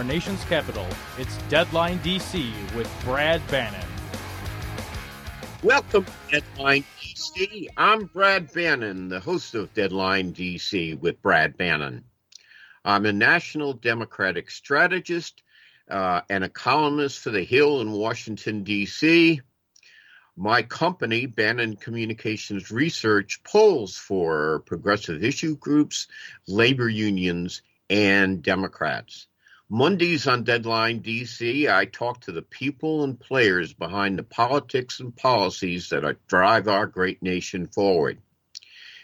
Our nation's capital, it's Deadline DC with Brad Bannon. Welcome to Deadline DC. I'm Brad Bannon, the host of Deadline DC with Brad Bannon. I'm a national Democratic strategist uh, and a columnist for The Hill in Washington, D.C. My company, Bannon Communications Research, polls for progressive issue groups, labor unions, and Democrats. Mondays on Deadline DC, I talk to the people and players behind the politics and policies that drive our great nation forward.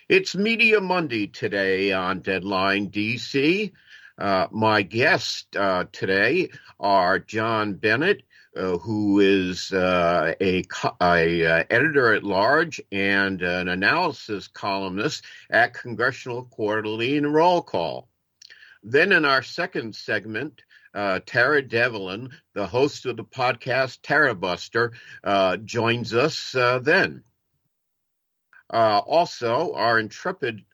It's Media Monday today on Deadline DC. Uh, my guests uh, today are John Bennett, uh, who is uh, a, a uh, editor at large and an analysis columnist at Congressional Quarterly and Roll Call. Then in our second segment, uh, Tara Devlin, the host of the podcast Tara Buster, uh, joins us uh, then. Uh, also, our intrepid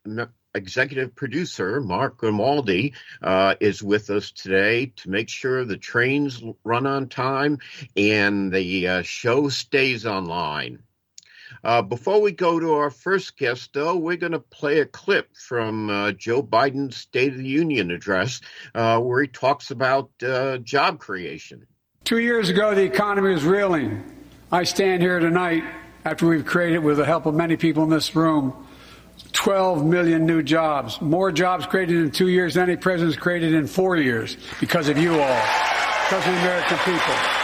executive producer, Mark Grimaldi, uh, is with us today to make sure the trains run on time and the uh, show stays online. Uh, before we go to our first guest, though, we're going to play a clip from uh, Joe Biden's State of the Union address uh, where he talks about uh, job creation. Two years ago, the economy was reeling. I stand here tonight after we've created, with the help of many people in this room, 12 million new jobs. More jobs created in two years than any president's created in four years because of you all, because of the American people.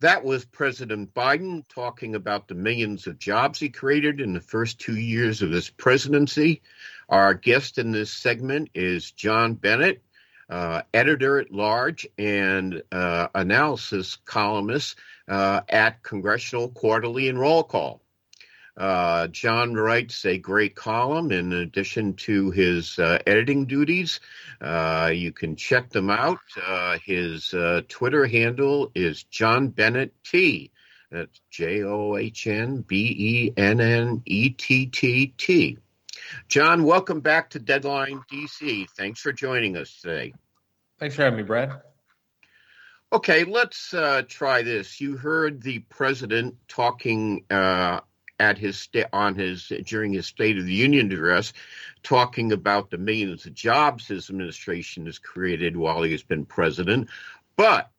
That was President Biden talking about the millions of jobs he created in the first two years of his presidency. Our guest in this segment is John Bennett, uh, editor at large and uh, analysis columnist uh, at Congressional Quarterly and Roll Call. Uh, John writes a great column in addition to his uh, editing duties. Uh, you can check them out. Uh, his uh, Twitter handle is John Bennett T. That's J O H N B E N N E T T T. John, welcome back to Deadline DC. Thanks for joining us today. Thanks for having me, Brad. Okay, let's uh, try this. You heard the president talking uh, at his on his during his State of the Union address, talking about the millions of jobs his administration has created while he has been president. But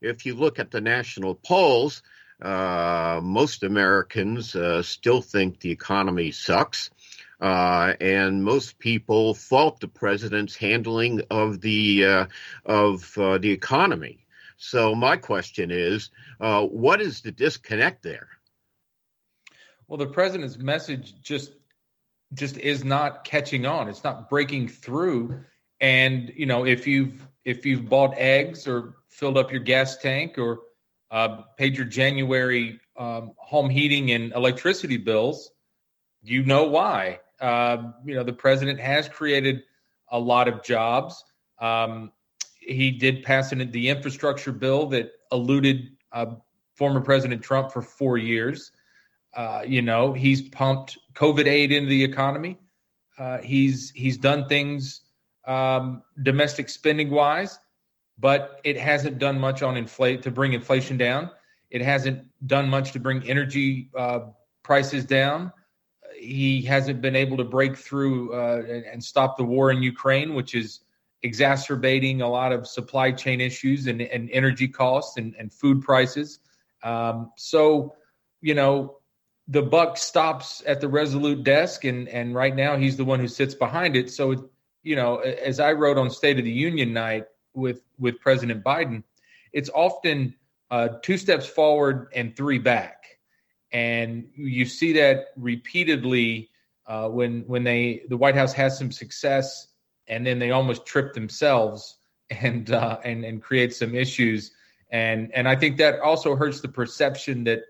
if you look at the national polls, uh, most Americans uh, still think the economy sucks. Uh, and most people fault the president's handling of the uh, of uh, the economy. So my question is, uh, what is the disconnect there? Well, the president's message just just is not catching on. It's not breaking through. And you know, if you've if you've bought eggs or filled up your gas tank or uh, paid your January um, home heating and electricity bills, you know why. Uh, you know, the president has created a lot of jobs. Um, he did pass in the infrastructure bill that eluded uh, former President Trump for four years. Uh, you know, he's pumped COVID aid into the economy. Uh, he's he's done things um, domestic spending wise, but it hasn't done much on inflate to bring inflation down. It hasn't done much to bring energy uh, prices down. He hasn't been able to break through uh, and, and, stop the war in Ukraine, which is exacerbating a lot of supply chain issues and, and energy costs and, and food prices. Um, so, you know, the buck stops at the resolute desk and and right now he's the one who sits behind it. So you know as i wrote on state of the union night with with president biden it's often uh, two steps forward and three back. And you see that repeatedly uh, when when they the White House has some success and then they almost trip themselves and uh, and and create some issues. And and I think that also hurts the perception that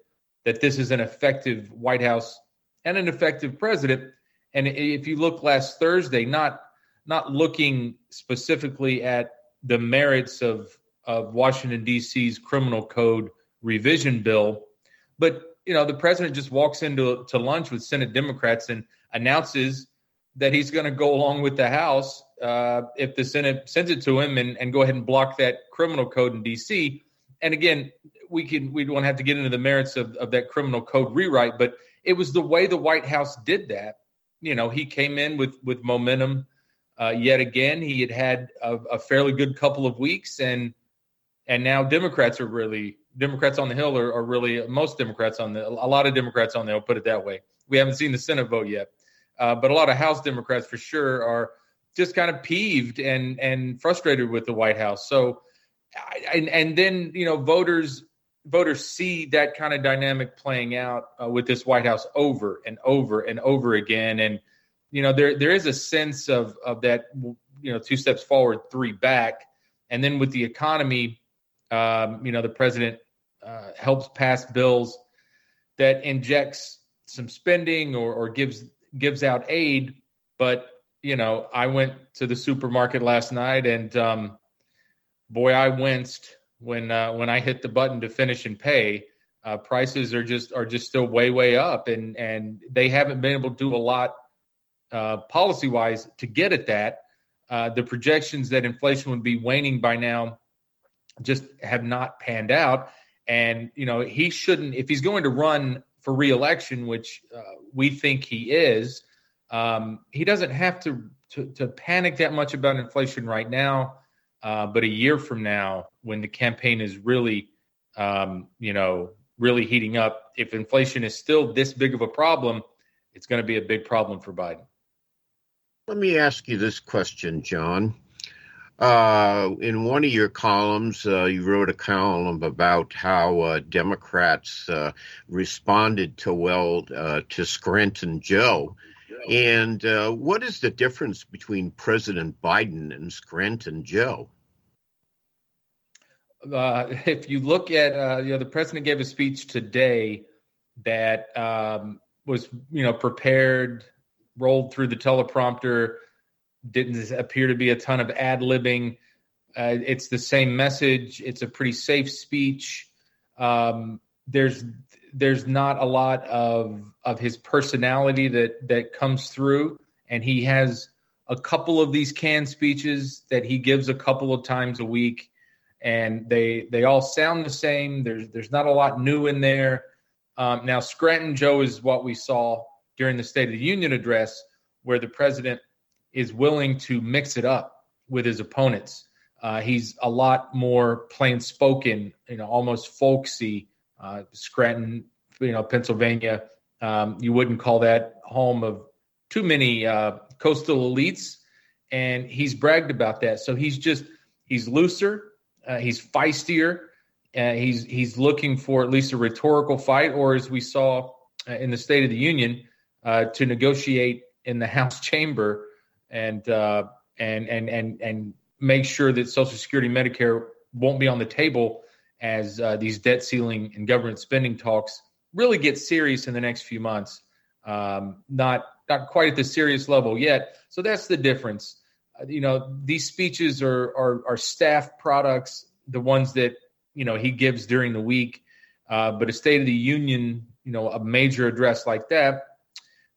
that this is an effective White House and an effective president. And if you look last Thursday, not not looking specifically at the merits of of Washington D.C.'s criminal code revision bill, but you know the president just walks into to lunch with Senate Democrats and announces that he's going to go along with the House uh, if the Senate sends it to him and, and go ahead and block that criminal code in D.C. And again, we can we don't have to get into the merits of, of that criminal code rewrite, but it was the way the White House did that. You know, he came in with with momentum. Uh, yet again, he had had a, a, fairly good couple of weeks, and and now Democrats are really Democrats on the Hill are, are really most Democrats on the a lot of Democrats on the Hill. Put it that way. We haven't seen the Senate vote yet, uh, but a lot of House Democrats for sure are just kind of peeved and and frustrated with the White House. So, and and then you know voters voters see that kind of dynamic playing out uh, with this White House over and over and over again, and you know there there is a sense of of that you know two steps forward, three back, and then with the economy, um, you know the president uh, helps pass bills that injects some spending or, or gives gives out aid, but you know I went to the supermarket last night and um, boy I winced when uh, when I hit the button to finish and pay. Uh, prices are just are just still way way up, and and they haven't been able to do a lot uh, policy wise to get at that. Uh, the projections that inflation would be waning by now just have not panned out. And you know he shouldn't if he's going to run for reelection, which uh, we think he is. Um, he doesn't have to, to to panic that much about inflation right now. Uh, but a year from now, when the campaign is really, um, you know, really heating up, if inflation is still this big of a problem, it's going to be a big problem for Biden. Let me ask you this question, John. Uh, in one of your columns, uh, you wrote a column about how uh, Democrats uh, responded to well uh, to Scranton Joe. And uh, what is the difference between President Biden and Scranton Joe? Uh, if you look at, uh, you know, the president gave a speech today that um, was, you know, prepared, rolled through the teleprompter, didn't appear to be a ton of ad libbing. Uh, it's the same message. It's a pretty safe speech. Um, there's there's not a lot of of his personality that that comes through, and he has a couple of these canned speeches that he gives a couple of times a week, and they they all sound the same. There's there's not a lot new in there. Um, now, Scranton Joe is what we saw during the State of the Union address, where the president is willing to mix it up with his opponents. Uh, he's a lot more plain spoken, you know, almost folksy uh, Scranton, you know, Pennsylvania. Um, you wouldn't call that home of too many uh, coastal elites, and he's bragged about that. So he's just he's looser, uh, he's feistier, and he's he's looking for at least a rhetorical fight, or as we saw uh, in the State of the Union, uh, to negotiate in the House chamber and uh, and and and and make sure that Social Security, Medicare won't be on the table as uh, these debt ceiling and government spending talks really get serious in the next few months. Um, not not quite at the serious level yet. So that's the difference. You know, these speeches are, are, are staff products, the ones that you know he gives during the week. Uh, but a State of the Union, you know, a major address like that,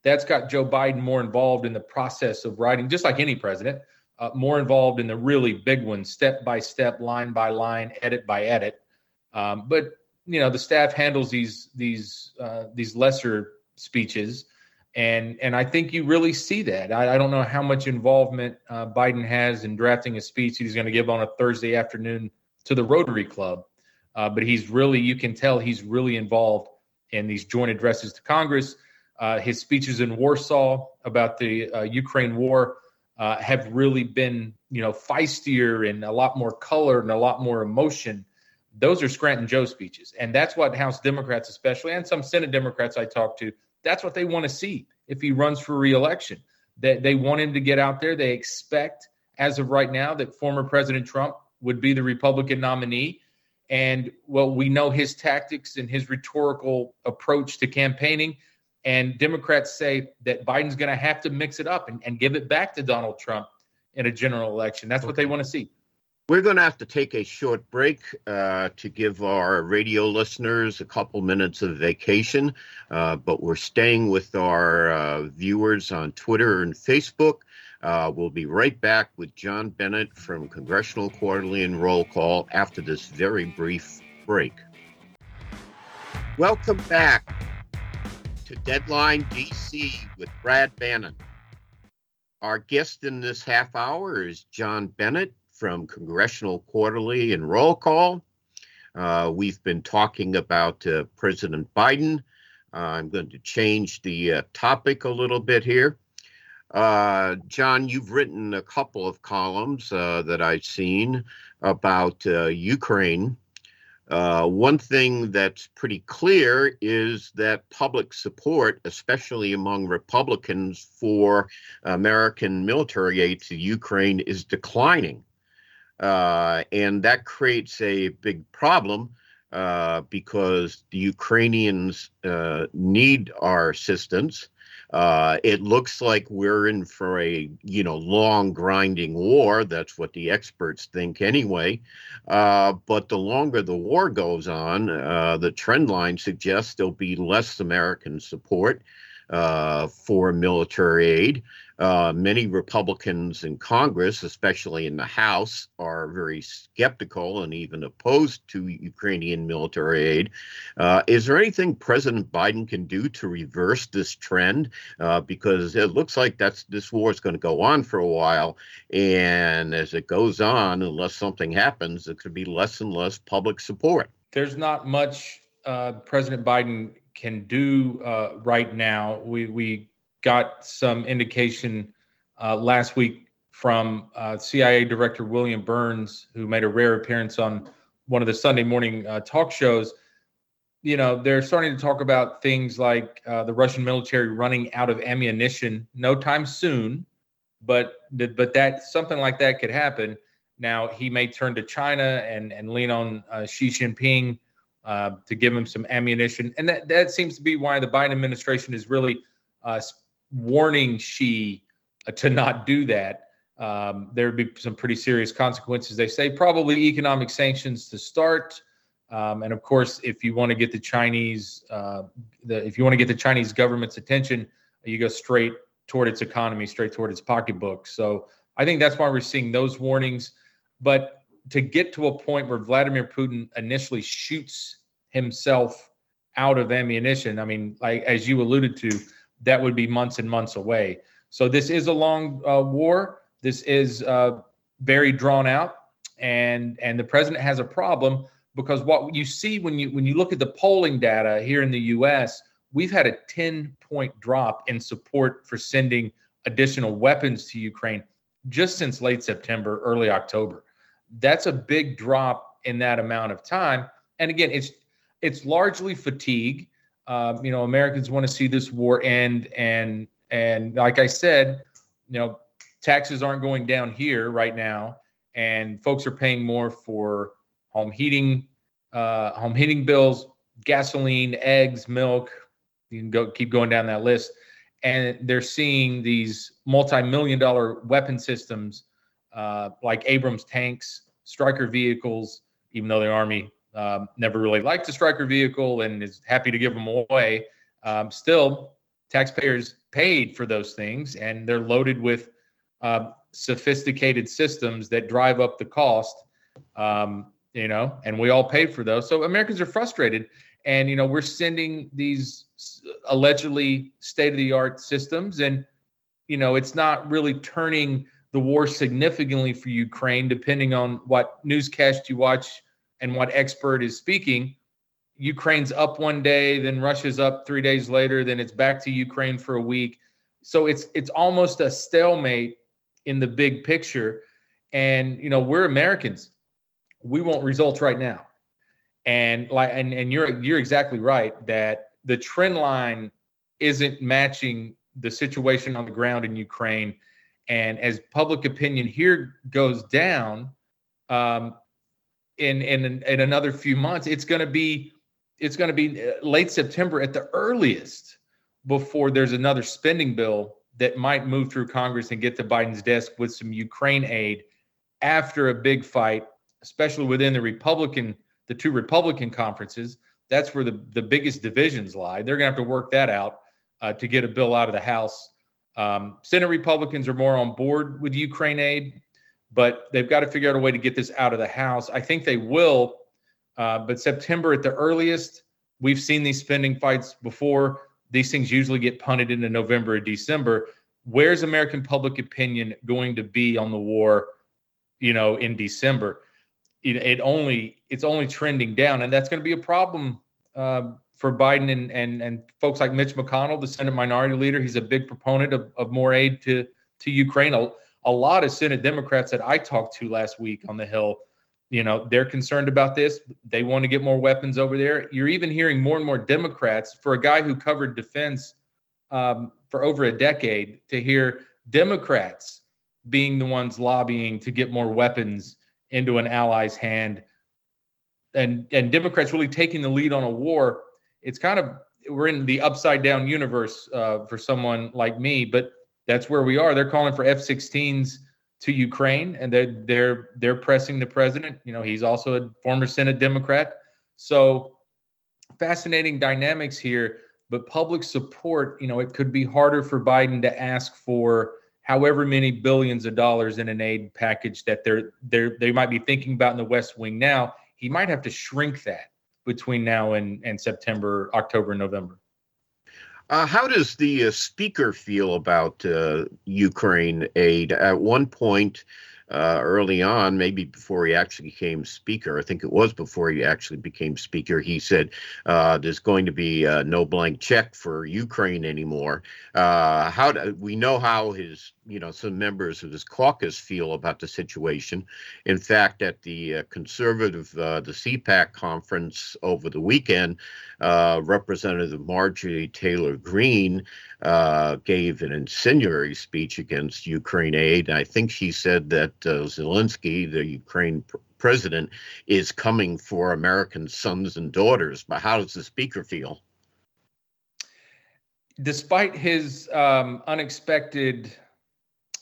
that's got Joe Biden more involved in the process of writing, just like any president, uh, more involved in the really big ones, step by step, line by line, edit by edit. Um, but you know the staff handles these these uh, these lesser speeches, and and I think you really see that. I, I don't know how much involvement uh, Biden has in drafting a speech he's going to give on a Thursday afternoon to the Rotary Club, uh, but he's really you can tell he's really involved in these joint addresses to Congress. Uh, his speeches in Warsaw about the uh, Ukraine war uh, have really been you know feistier and a lot more color and a lot more emotion those are Scranton Joe speeches. And that's what House Democrats, especially, and some Senate Democrats I talk to, that's what they want to see. if he runs for reelection. That they want him to get out there. They expect, as of right now, that former President Trump would be the Republican nominee. And well, we know his tactics and his rhetorical approach to campaigning. And Democrats say that Biden's going to have to mix it up and, and, give it back to Donald Trump in a general election. That's okay. what they want to see. We're going to have to take a short break uh, to give our radio listeners a couple minutes of vacation, uh, but we're staying with our uh, viewers on Twitter and Facebook. Uh, we'll be right back with John Bennett from Congressional Quarterly and Roll Call after this very brief break. Welcome back to Deadline DC with Brad Bannon. Our guest in this half hour is John Bennett from Congressional Quarterly and Roll Call. Uh, we've been talking about uh, President Biden. Uh, I'm going to change the uh, topic a little bit here. Uh, John, you've written a couple of columns uh, that I've seen about Ukraine. One thing that's pretty clear is that public support, especially among Republicans, for American military aid to Ukraine is declining. Uh, and that creates a big problem uh, because the Ukrainians uh, need our assistance. Uh, it looks like we're in for a you know long grinding war. That's what the experts think anyway. Uh, but the longer the war goes on, the trend line suggests there'll be less American support for military aid. Uh, many Republicans in Congress, especially in the House, are very skeptical and even opposed to Ukrainian military aid. Uh, is there anything President Biden can do to reverse this trend? Uh, because it looks like that's this war is going to go on for a while, and as it goes on, unless something happens, it could be less and less public support. There's not much uh, President Biden can do uh, right now. We we got some indication uh, last week from uh, CIA Director William Burns, who made a rare appearance on one of the Sunday morning uh, talk shows. You know, they're starting to talk about things like uh, the Russian military running out of ammunition no time soon, but but that something like that could happen. Now he may turn to China and and lean on uh, Xi Jinping uh, to give him some ammunition, and that that seems to be why the Biden administration is really warning Xi uh, to not do that. Um, there would be some pretty serious consequences. They say probably economic sanctions to start, um, and of course, if you want to get the Chinese, uh, the, if you want to get the Chinese government's attention, you go straight toward its economy, straight toward its pocketbook. So I think that's why we're seeing those warnings. But to get to a point where Vladimir Putin initially shoots himself out of ammunition, I mean, like as you alluded to, that would be months and months away. So this is a long uh, war. This is uh, very drawn out, and and the president has a problem because what you see when you when you look at the polling data here in the U.S., we've had a 10 point drop in support for sending additional weapons to Ukraine just since late September, early October. That's a big drop in that amount of time. And again, it's it's largely fatigue. Um, you know, Americans want to see this war end, and and like I said, you know, taxes aren't going down here right now, and folks are paying more for home heating, uh, home heating bills, gasoline, eggs, milk. You can go keep going down that list, and they're seeing these multi-million dollar weapon systems uh, like Abrams tanks, Stryker vehicles, even though the Army um, never really liked a Stryker vehicle and is happy to give them away. Um, still, taxpayers paid for those things, and they're loaded with uh, sophisticated systems that drive up the cost. Um, you know, and we all paid for those. So Americans are frustrated, and you know, we're sending these allegedly state of the art systems, and you know, it's not really turning the war significantly for Ukraine, depending on what newscast you watch and what expert is speaking, Ukraine's up one day, then Russia's up three days later, then it's back to Ukraine for a week. So it's it's almost a stalemate in the big picture. And you know, we're Americans. We want results right now. And like and, and you're you're exactly right that the trend line isn't matching the situation on the ground in Ukraine. And as public opinion here goes down, um, in in in another few months, it's going to be it's going to be uh, late September at the earliest before there's another spending bill that might move through Congress and get to Biden's desk with some Ukraine aid after a big fight, especially within the Republican, the two Republican conferences. That's where the, the biggest divisions lie. They're going to have to work that out uh, to get a bill out of the House. Um, Senate Republicans are more on board with Ukraine aid, but they've got to figure out a way to get this out of the House. I think they will, uh, but September at the earliest. We've seen these spending fights before. These things usually get punted into November or December. Where's American public opinion going to be on the war? You know, in December, it, it only it's only trending down, and that's going to be a problem uh, for Biden and and and folks like Mitch McConnell, the Senate Minority Leader. He's a big proponent of, of more aid to to Ukraine. A, lot of Senate Democrats that I talked to last week on the Hill you know they're concerned about this. They want to get more weapons over there. You're even hearing more and more democrats for a guy who covered defense um, for over a decade to hear democrats being the ones lobbying to get more weapons into an ally's hand. And and democrats really taking the lead on a war. It's kind of we're in the upside down universe uh, for someone like me but that's where we are they're calling for f-16s to Ukraine, and they're they're they're pressing the president. You know, he's also a former Senate Democrat. So fascinating dynamics here. But public support, you know, it could be harder for Biden to ask for however many billions of dollars in an aid package that they're they're they might be thinking about in the West Wing now. He might have to shrink that between now and, and September, October, November. Uh, how does the uh, speaker feel about uh, Ukraine aid? At one point, uh, early on, maybe before he actually became speaker, I think it was before he actually became speaker, he said uh, there's going to be uh, no blank check for Ukraine anymore. How do, we know how his, you know, some members of this caucus feel about the situation. In fact, at the uh, conservative, uh, the CPAC conference over the weekend, Representative Marjorie Taylor Greene uh, gave an incendiary speech against Ukraine aid. And I think she said that uh, Zelensky, the Ukraine pr- president, is coming for American sons and daughters. But how does the speaker feel? Despite his um, unexpected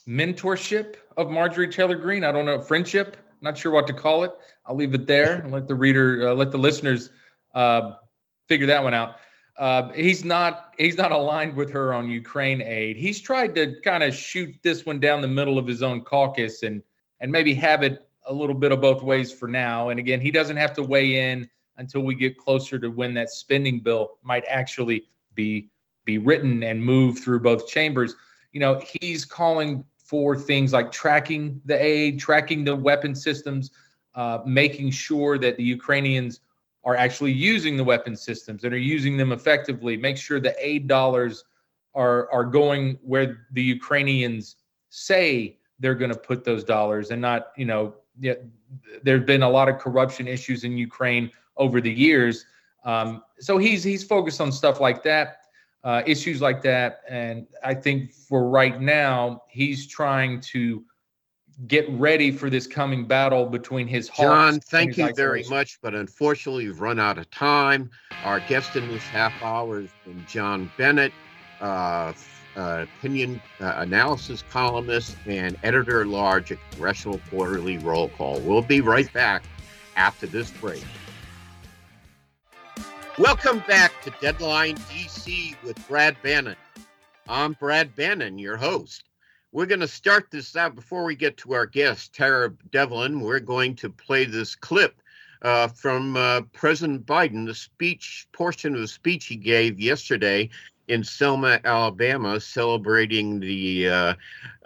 mentorship of Marjorie Taylor Greene, I don't know, friendship, not sure what to call it. I'll leave it there and let the reader, uh, let the listeners uh, figure that one out. Uh, he's not he's not aligned with her on Ukraine aid. He's tried to kind of shoot this one down the middle of his own caucus and and maybe have it a little bit of both ways for now. And again, he doesn't have to weigh in until we get closer to when that spending bill might actually be be written and move through both chambers. You know, he's calling for things like tracking the aid, tracking the weapon systems, uh, making sure that the Ukrainians are actually using the weapon systems and are using them effectively. Make sure the aid dollars are are going where the Ukrainians say they're going to put those dollars, and not you know. There's been a lot of corruption issues in Ukraine over the years. Um, so he's he's focused on stuff like that, uh, issues like that, and I think for right now he's trying to get ready for this coming battle between his John, thank you very much, but unfortunately, we've run out of time. Our guest in this half hour has been John Bennett, uh, uh, opinion uh, analysis columnist and editor at large at Congressional Quarterly Roll Call. We'll be right back after this break. Welcome back to Deadline DC with Brad Bannon. I'm Brad Bannon, your host. We're going to start this out before we get to our guest, Tara Devlin. We're going to play this clip uh, from uh, President Biden, the speech portion of the speech he gave yesterday in Selma, Alabama, celebrating the uh,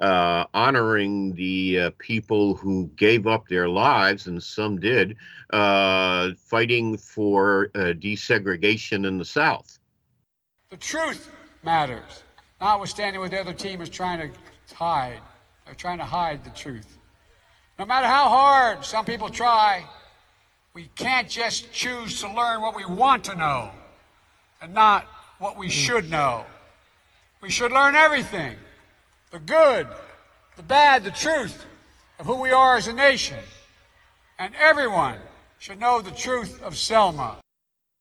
uh honoring the uh, people who gave up their lives, and some did, uh, fighting for desegregation in the South. The truth matters, notwithstanding what the other team is trying to hide. They're trying to hide the truth. No matter how hard some people try, we can't just choose to learn what we want to know and not what we should know. We should learn everything the good, the bad, the truth of who we are as a nation. And everyone should know the truth of Selma.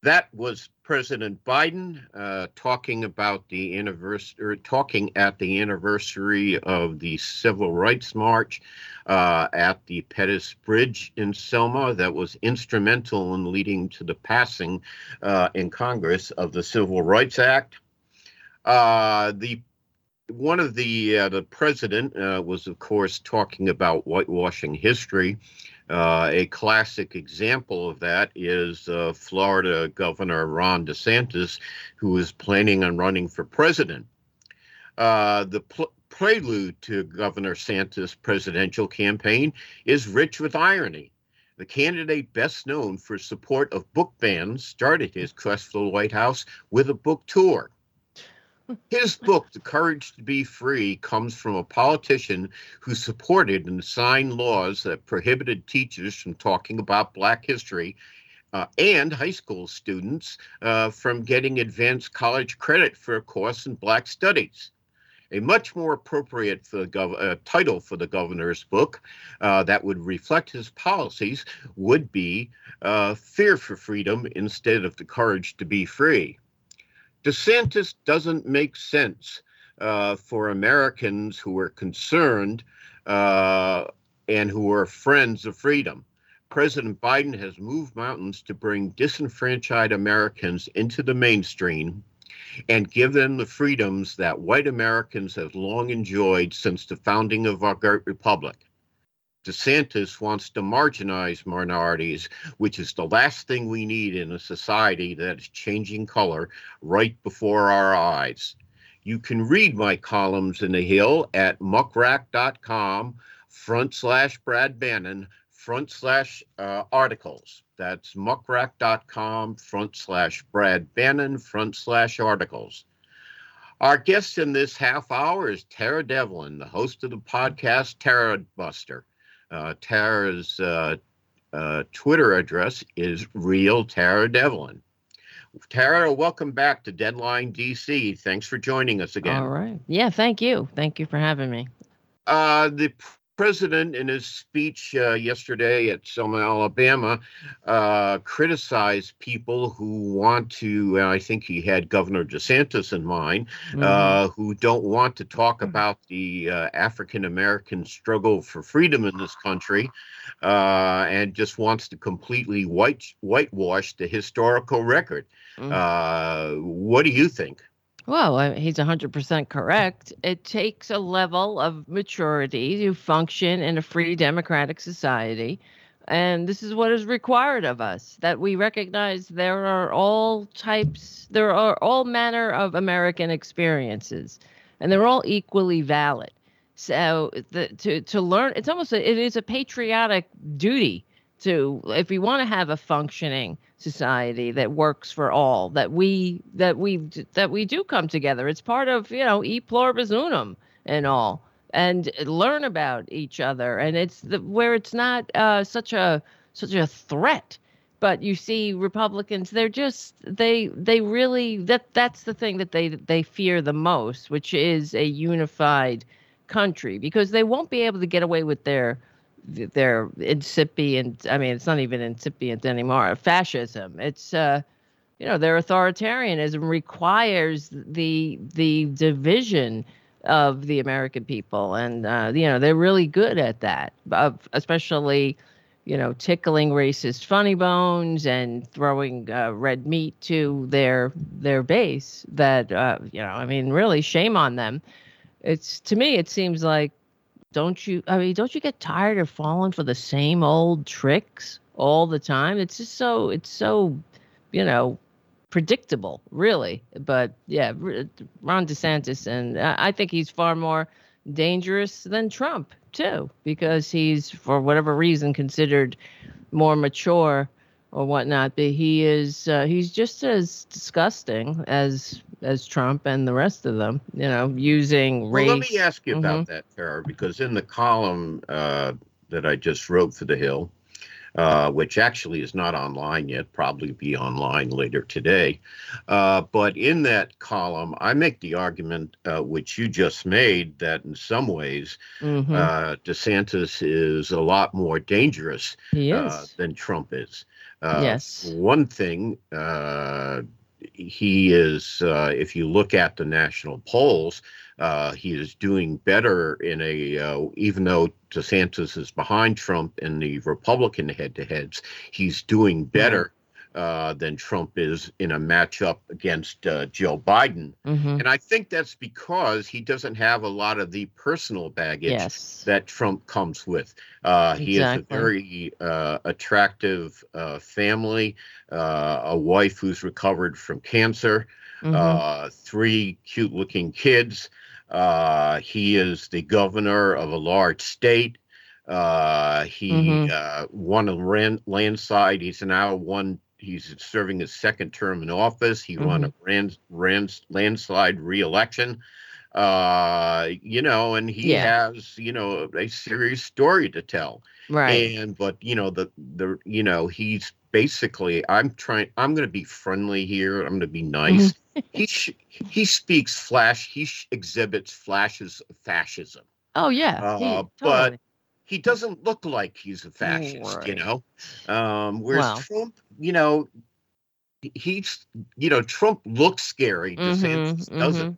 That was President Biden uh, talking about the anniversary, or talking at the anniversary of the Civil Rights March uh, at the Pettus Bridge in Selma, that was instrumental in leading to the passing uh, in Congress of the Civil Rights Act. Uh, the one of the uh, the president uh, was, of course, talking about whitewashing history. A classic example of that is Florida Governor Ron DeSantis, who is planning on running for president. The pl- prelude to Governor Santos' presidential campaign is rich with irony. The candidate best known for support of book bans started his quest for the White House with a book tour. His book, The Courage to Be Free, comes from a politician who supported and signed laws that prohibited teachers from talking about Black history uh, and high school students uh, from getting advanced college credit for a course in Black studies. A much more appropriate for gov- uh, title for the governor's book uh, that would reflect his policies would be uh, Fear for Freedom instead of The Courage to Be Free. DeSantis doesn't make sense uh, for Americans who are concerned uh, and who are friends of freedom. President Biden has moved mountains to bring disenfranchised Americans into the mainstream and give them the freedoms that white Americans have long enjoyed since the founding of our great republic. DeSantis wants to marginalize minorities, which is the last thing we need in a society that is changing color right before our eyes. You can read my columns in the Hill at muckrack.com front slash Brad Bannon front slash uh, articles. That's muckrack.com front slash Brad Bannon front slash articles. Our guest in this half hour is Tara Devlin, the host of the podcast Tara Buster. Uh, Tara's uh, uh, Twitter address is real Tara Devlin. Tara, welcome back to Deadline DC. Thanks for joining us again. All right. Yeah, thank you. Thank you for having me. Uh, the president, in his speech uh, yesterday at Selma, Alabama, uh, criticized people who want to, I think he had Governor DeSantis in mind, uh, mm-hmm. uh, who don't want to talk mm. about the uh, African American struggle for freedom in this country uh, and just wants to completely white, whitewash the historical record. Mm-hmm. what do you think? Well, he's 100% correct. It takes a level of maturity to function in a free democratic society. And this is what is required of us that we recognize there are all types, there are all manner of American experiences, and they're all equally valid. So the, to, to learn, it's almost, a, it is a patriotic duty to, if we want to have a functioning society that works for all that we that we that we do come together it's part of you know e pluribus unum and all and learn about each other and it's the, where it's not uh, such a such a threat but you see republicans they're just they they really that that's the thing that they they fear the most which is a unified country because they won't be able to get away with their their incipient i mean it's not even incipient anymore fascism. It's uh you know their authoritarianism requires the the division of the american people and uh, you know they're really good at that especially you know tickling racist funny bones and throwing uh, red meat to their their base that uh, you know i mean really shame on them. It's to me it seems like don't you i mean don't you get tired of falling for the same old tricks all the time? It's just so it's so you know predictable really. But yeah ron desantis and i think he's far more dangerous than trump too because he's for whatever reason considered more mature or whatnot but he is uh, he's just as disgusting as as Trump and the rest of them, you know, using race. Well, let me ask you mm-hmm. about that, Tara, because in the column uh, that I just wrote for The Hill, uh, which actually is not online yet, probably be online later today. Uh, but in that column, I make the argument, uh, which you just made, that in some ways, Mhm. uh, DeSantis is a lot more dangerous uh, than Trump is. Uh, Yes. One thing, uh, he is, uh, if you look at the national polls, uh, he is doing better in a, uh, even though DeSantis is behind Trump in the Republican head to heads, he's doing better. Uh, than Trump is in a matchup against uh, Joe Biden. Mhm. And I think that's because he doesn't have a lot of the personal baggage Yes. that Trump comes with. Uh, he has a very uh, attractive uh, family, uh, a wife who's recovered from cancer, Mhm. uh, three cute looking kids. Uh, he is the governor of a large state. Uh, he Mhm. uh, won a ran- landslide. He's now one. He's serving his second term in office. He won a Mm-hmm. ran, ran, landslide reelection. Uh, you know, and he Yeah. has you know a serious story to tell. right. And but you know the the you know he's basically I'm trying I'm going to be friendly here. I'm going to be nice. he sh- he speaks flash. He sh- exhibits flashes of fascism. oh yeah. he- uh, but- totally. He doesn't look like he's a fascist, you know. Um, whereas. Trump, you know, he's you know Trump looks scary. DeSantis Mhm, doesn't.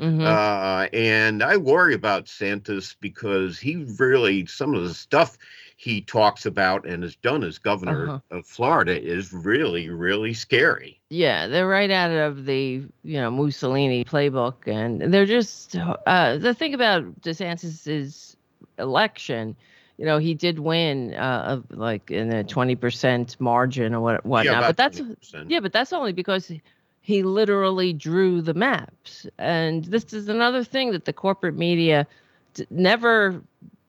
mhm, mhm. Uh, and I worry about Santos because he really, some of the stuff he talks about and has done as governor Uh-huh. of Florida is really, really scary. Yeah, they're right out of the you know Mussolini playbook, and they're just uh, the thing about DeSantis's election. You know, he did win uh, of, like in a twenty percent margin or what whatnot, about but that's 20%. yeah, but that's only because he- he literally drew the maps, and this is another thing that the corporate media d- never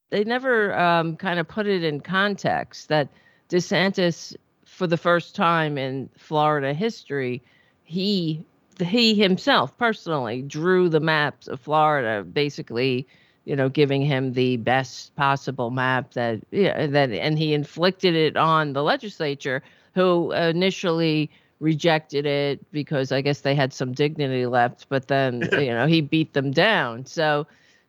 they never um, kind of put it in context that DeSantis, for the first time in Florida history, he he himself personally drew the maps of Florida, basically, you know, giving him the best possible map that yeah that and he inflicted it on the legislature, who initially rejected it because I guess they had some dignity left, but then you know he beat them down. So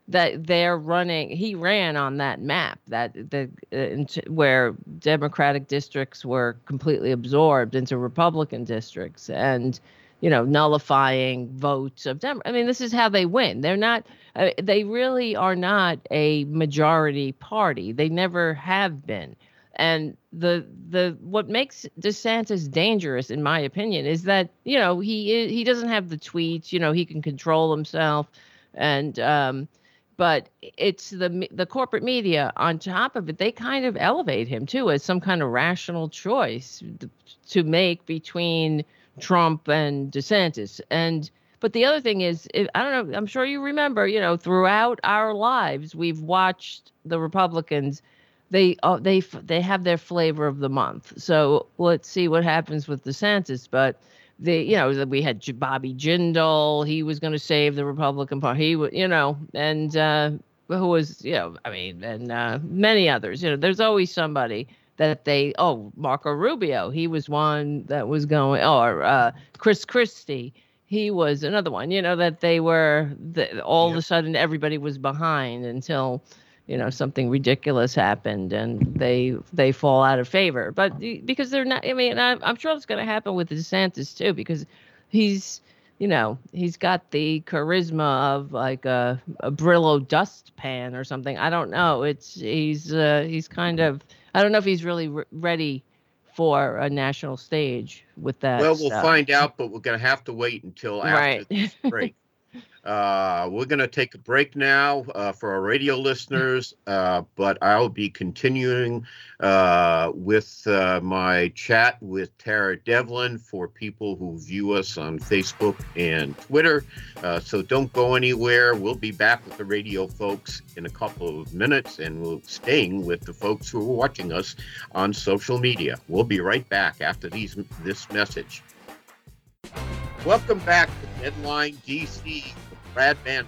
that they're running he ran on that map that the uh, where democratic districts were completely absorbed into republican districts and you know nullifying votes of dem i mean this is how they win. They're not uh, they really are not a majority party. They never have been. And the the what makes DeSantis dangerous in my opinion is that you know he he doesn't have the tweets you know he can control himself. And um but it's the the corporate media on top of it they kind of elevate him too as some kind of rational choice to make between Trump and DeSantis and but the other thing is it, I don't know I'm sure you remember you know throughout our lives we've watched the Republicans they uh, they they have their flavor of the month so let's see what happens with DeSantis but the you know we had Bobby Jindal. He was going to save the Republican Party. He was you know, and uh, who was you know, I mean, and uh, many others. You know, there's always somebody that they. Oh, Marco Rubio. He was one that was going. Or uh, Chris Christie. He was another one. You know that they were. The, all of a sudden, everybody was behind until you know something ridiculous happened and they they fall out of favor but because they're not i mean I, i'm sure it's going to happen with desantis too because he's you know he's got the charisma of like a, a brillo dustpan or something i don't know it's he's uh he's kind of i don't know if he's really re- ready for a national stage with that well, we'll stuff. find out, but we're going to have to wait until after Right. this break. Uh, we're going to take a break now uh, for our radio listeners, uh, but I'll be continuing uh, with uh, my chat with Tara Devlin for people who view us on Facebook and Twitter. Uh, so don't go anywhere. We'll be back with the radio folks in a couple of minutes, and we'll staying with the folks who are watching us on social media. We'll be right back after these this message. Welcome back to Deadline DC with Brad Bannon.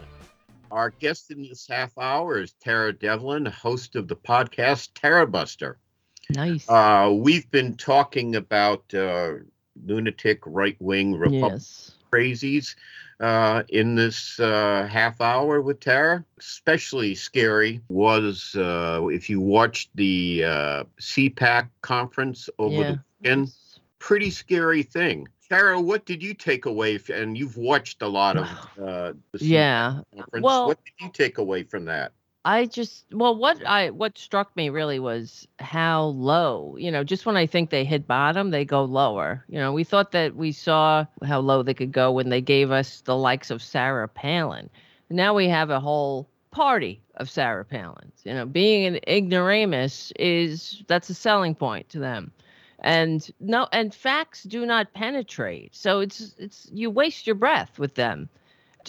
Our guest in this half hour is Tara Devlin, host of the podcast Tara Buster. Nice. Uh, we've been talking about uh, lunatic right wing Republican yes. crazies uh, in this uh, half hour with Tara. Especially scary was uh, if you watched the uh, CPAC conference over Yeah. the weekend. Pretty scary thing. Tara, what did you take away? and you've watched a lot of uh, the Yeah. conference. Well- what did you take away from that? I just well what I what struck me really was how low, you know, just when I think they hit bottom, they go lower. You know, we thought that we saw how low they could go when they gave us the likes of Sarah Palin. Now we have a whole party of Sarah Palins. You know, being an ignoramus is that's a selling point to them. And no and facts do not penetrate. So it's it's you waste your breath with them.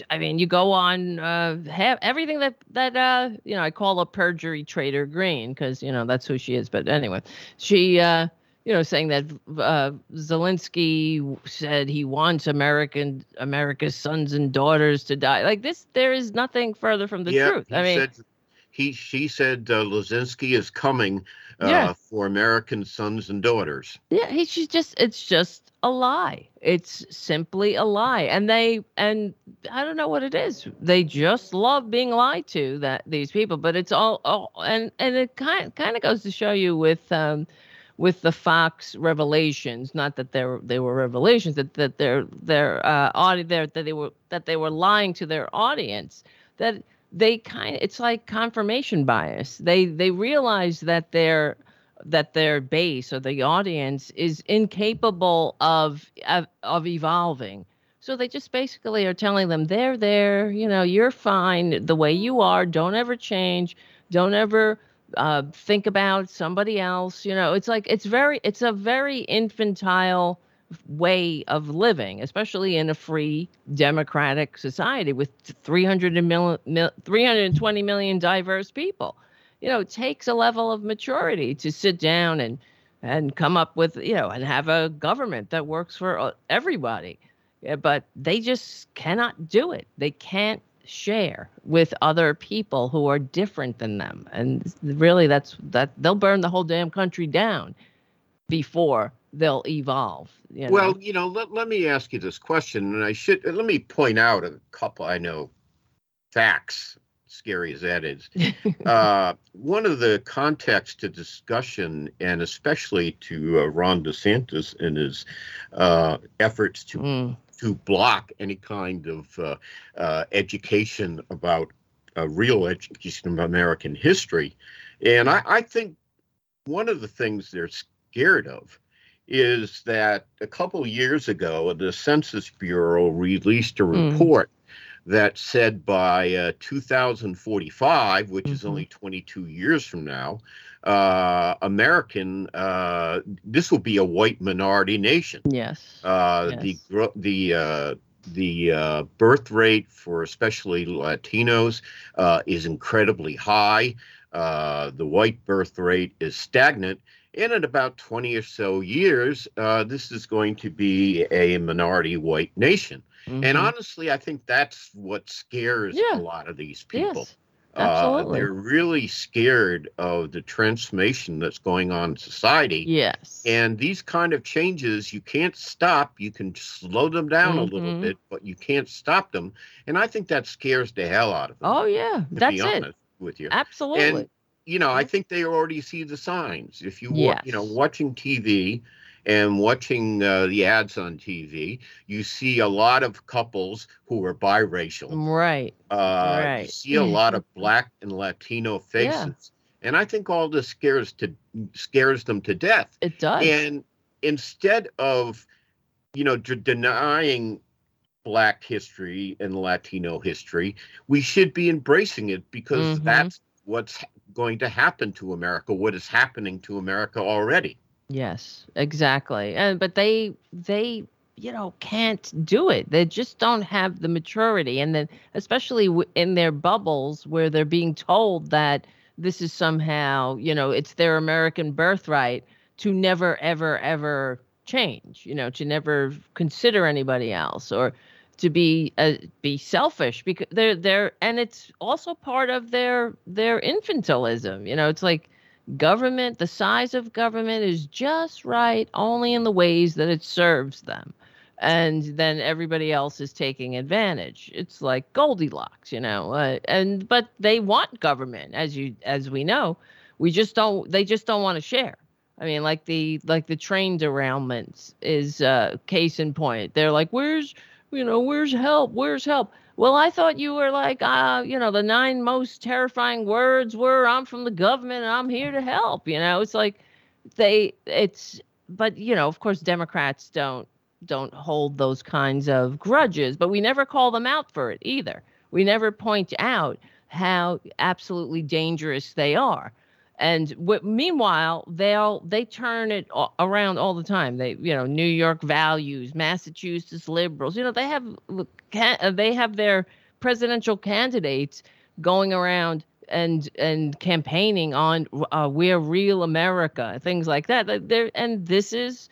I mean, you go on uh, have everything that that uh, you know. I call a Marjorie Traitor Greene because you know that's who she is. But anyway, she uh, you know saying that uh, Zelensky said he wants American America's sons and daughters to die. Like this, there is nothing further from the yeah, truth. I mean, said, he she said uh, Zelensky is coming uh, Yeah. for American sons and daughters. Yeah, he, she's just it's just a lie. It's simply a lie. And they and I don't know what it is. They just love being lied to that these people, but it's all, all and and it kind kind of goes to show you with um with the Fox revelations, not that they were they were revelations that that they're they're uh audi there that they were that they were lying to their audience that they kind of it's like confirmation bias. They they realize that they're that their base or the audience is incapable of, of of evolving. So they just basically are telling them they're there, you know, you're fine the way you are. Don't ever change. Don't ever uh, think about somebody else. You know, it's like it's very it's a very infantile way of living, especially in a free democratic society with 300 mil, mil, 320 million diverse people you know, it takes a level of maturity to sit down and and come up with, you know, and have a government that works for uh, everybody. Yeah, but they just cannot do it. They can't share with other people who are different than them. And really that's that they'll burn the whole damn country down before they'll evolve. You know? Well, you know, let, let me ask you this question, and I should let me point out a couple I know facts, scary as that is. uh, one of the context to discussion, and especially to uh, Ron DeSantis and his uh, efforts to Mm, to block any kind of uh, uh, education about uh, real education of American history. And I, I think one of the things they're scared of is that a couple years ago, the Census Bureau released a Mm. report that said by uh, 2045, which is Mhm. only 22 years from now, uh, American, uh, this will be a white minority nation. yes. Uh, The Yes. the uh, the uh, birth rate for especially Latinos uh, is incredibly high. Uh, the white birth rate is stagnant, and in about 20 or so years, uh, this is going to be a minority white nation. And Mhm. honestly, I think that's what scares Yeah. a lot of these people. yes. Uh, Absolutely. they're really scared of the transformation that's going on in society. yes. And these kind of changes, you can't stop. You can slow them down a little Mhm. bit, but you can't stop them. And I think that scares the hell out of them. oh yeah, to that's be it. with you. Absolutely. You know, I Mhm. think they already see the signs. If you wa- you know, watching TV and watching uh, the ads on TV, you see a lot of couples who are biracial. right. Uh, You Right. see a lot of black and Latino faces, and I think all this scares to scares them to death. It does. And instead of, you know, d- denying Black history and Latino history, we should be embracing it because Mhm. that's what's ha- going to happen to America. What is happening to America already? Yes, exactly. And but they they you know can't do it. They just don't have the maturity and then especially in their bubbles where they're being told that this is somehow, you know, it's their American birthright to never ever ever change, you know, to never consider anybody else or to be uh, be selfish because they're they're and it's also part of their their infantilism. You know, it's like Government, the size of government is just right only in the ways that it serves them. And then everybody else is taking advantage. It's like Goldilocks, you know. Uh, and but they want government, as you as we know. We just don't. They just don't want to share. I mean, like the like the train derailments is uh, case in point. They're like, "Where's you know, where's help? Where's help?" Well, I thought you were like, uh, you know, the nine most terrifying words were I'm from the government and I'm here to help. You know, it's like they it's but you know, of course Democrats don't don't hold those kinds of grudges, but we never call them out for it either. We never point out how absolutely dangerous they are. And w- meanwhile, they'll they turn it around all the time. They, you know, New York values, Massachusetts liberals. You know, they have uh, they have their presidential candidates going around and and campaigning on uh, we're real America, things like that. There and this is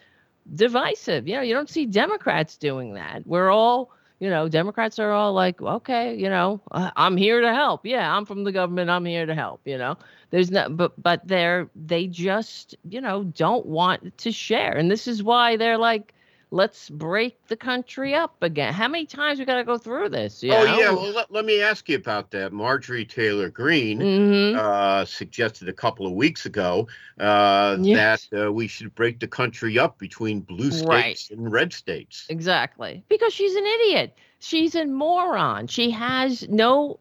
divisive. You know, you don't see Democrats doing that. We're all you know, Democrats are all like, okay, you know, uh, I'm here to help. Yeah, I'm from the government. I'm here to help. You know, there's no, but but they're they just you know don't want to share, and this is why they're like, let's break the country up again. How many times we got to go through this? oh know? yeah, well let, let, me ask you about that. Marjorie Taylor Greene mm-hmm. uh, suggested a couple of weeks ago uh, yes. that uh, we should break the country up between blue states right. and red states. Exactly, because she's an idiot. She's a moron. She has no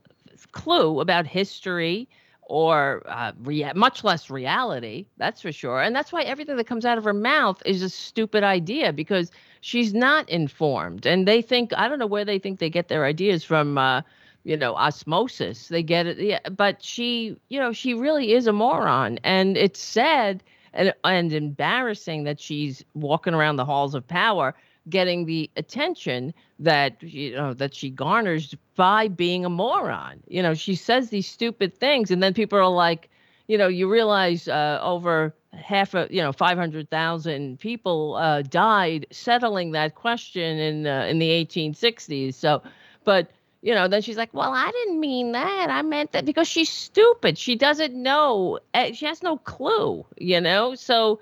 clue about history or uh, rea- much less reality. That's for sure. And that's why everything that comes out of her mouth is a stupid idea because she's not informed. And they think, I don't know where they think they get their ideas from. Uh, you know, osmosis. They get it. Yeah, but she, you know, she really is a moron. And it's sad and, and embarrassing that she's walking around the halls of power getting the attention that you know that she garners by being a moron. You know, she says these stupid things, and then people are like, you know, you realize uh, over half of you know 500,000 people uh, died settling that question in uh, in the 1860s. So, but you know, then she's like, well, I didn't mean that. I meant that because she's stupid. She doesn't know. Eh, she has no clue. You know, so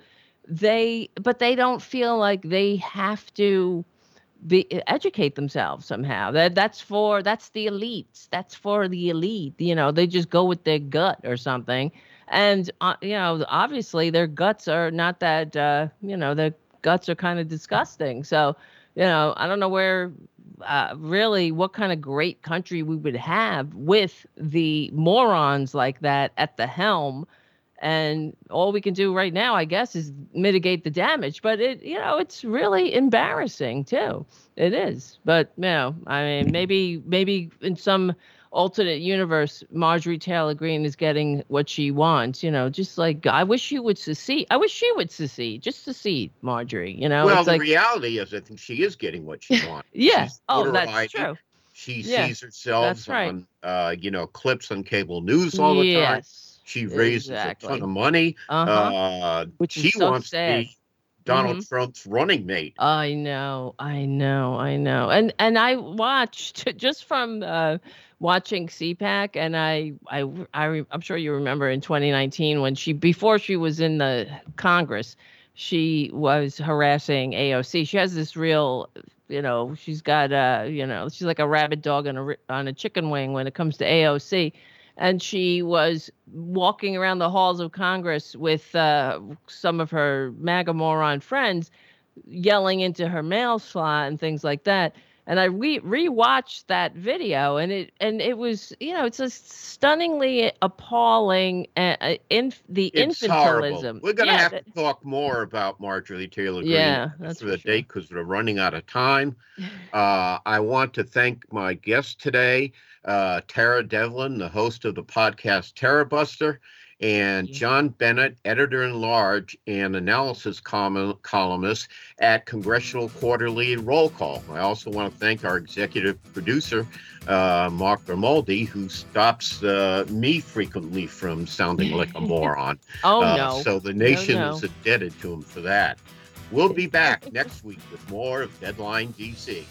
they but they don't feel like they have to be educate themselves somehow. That that's for that's the elites. That's for the elite you know they just go with their gut or something. And uh, you know obviously their guts are not that uh, you know their guts are kind of disgusting. So you know i don't know where uh, really what kind of great country we would have with the morons like that at the helm and all we can do right now i guess is mitigate the damage but it you know it's really embarrassing too. It is but you know i mean maybe maybe in some alternate universe marjorie taylor greene is getting what she wants you know just like i wish she would secede i wish she would secede just secede marjorie you know well the like, reality is i think she is getting what she wants. Yeah. Oh that's true. she yeah, sees herself right. on uh, you know clips on cable news all the yes. time she raises exactly. a ton of money. Uh-huh. Uh, Which she so wants sad. to be Donald mm-hmm. Trump's running mate. I know, I know, I know. And and I watched just from uh, watching CPAC, and I I I I'm sure you remember in 2019 when she before she was in the Congress, she was harassing AOC. She has this real, you know, she's got a, you know, she's like a rabid dog on a on a chicken wing when it comes to AOC and she was walking around the halls of Congress with uh, some of her MAGA moron friends, yelling into her mail slot and things like that. And I re rewatched that video, and it and it was you know it's a stunningly appalling uh, uh in the it's infantilism. Horrible. We're gonna yeah. have to talk more about Marjorie Taylor Greene yeah, that's for the sure. date because we're running out of time. Uh, I want to thank my guest today uh, Tara Devlin, the host of the podcast Tara Buster, and John Bennett, editor in large and analysis columnist at Congressional Quarterly Roll Call. I also want to thank our executive producer, uh, Mark Grimaldi, who stops uh, me frequently from sounding like a moron. oh, uh, no. So the nation no, no. is indebted to him for that. We'll be back next week with more of Deadline DC.